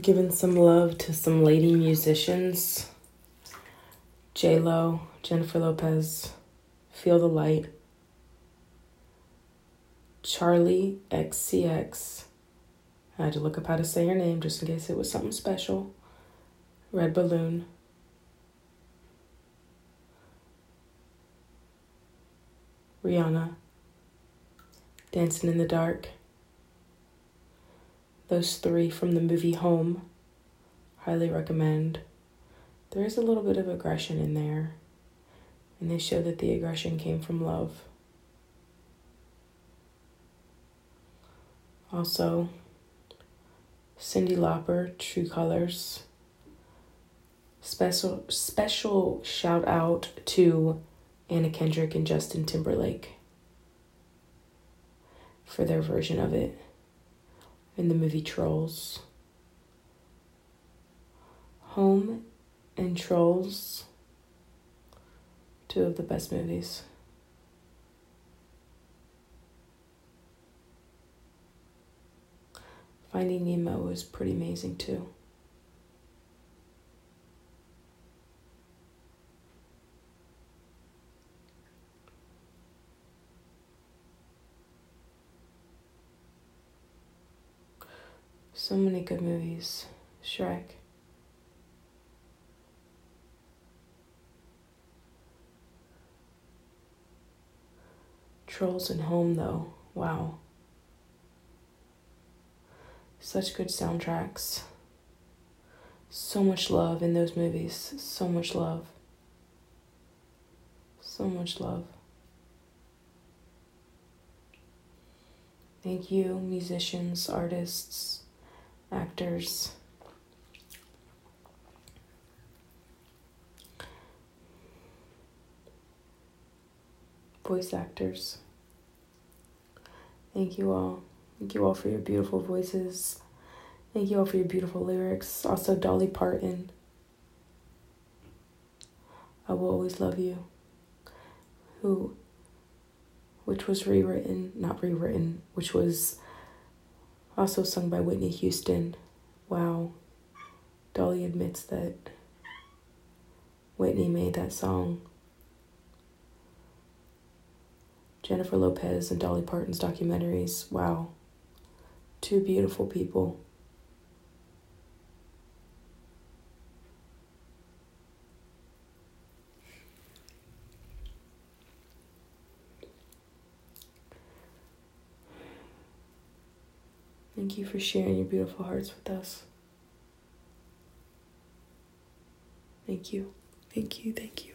giving some love to some lady musicians. J Lo, Jennifer Lopez, Feel the Light, Charli XCX. I had to look up how to say her name just in case it was something special. Red Balloon. Rihanna. Dancing in the Dark. Those three from the movie Home. Highly recommend. There is a little bit of aggression in there, and they show that the aggression came from love. Also, Cyndi Lauper, True Colors. Special special shout out to Anna Kendrick and Justin Timberlake for their version of it in the movie Trolls. Home and Trolls, two of the best movies. Finding Nemo was pretty amazing too. So many good movies. Shrek. Trolls and Home, though. Wow. Such good soundtracks. So much love in those movies. So much love. So much love. Thank you, musicians, artists actors. Voice actors. Thank you all. Thank you all for your beautiful voices. Thank you all for your beautiful lyrics. Also, Dolly Parton. I will always love you. Who, which was rewritten, not rewritten, which was also sung by Whitney Houston. Wow. Dolly admits that Whitney made that song. Jennifer Lopez and Dolly Parton's documentaries. Wow. Two beautiful people. Thank you for sharing your beautiful hearts with us. Thank you. Thank you. Thank you.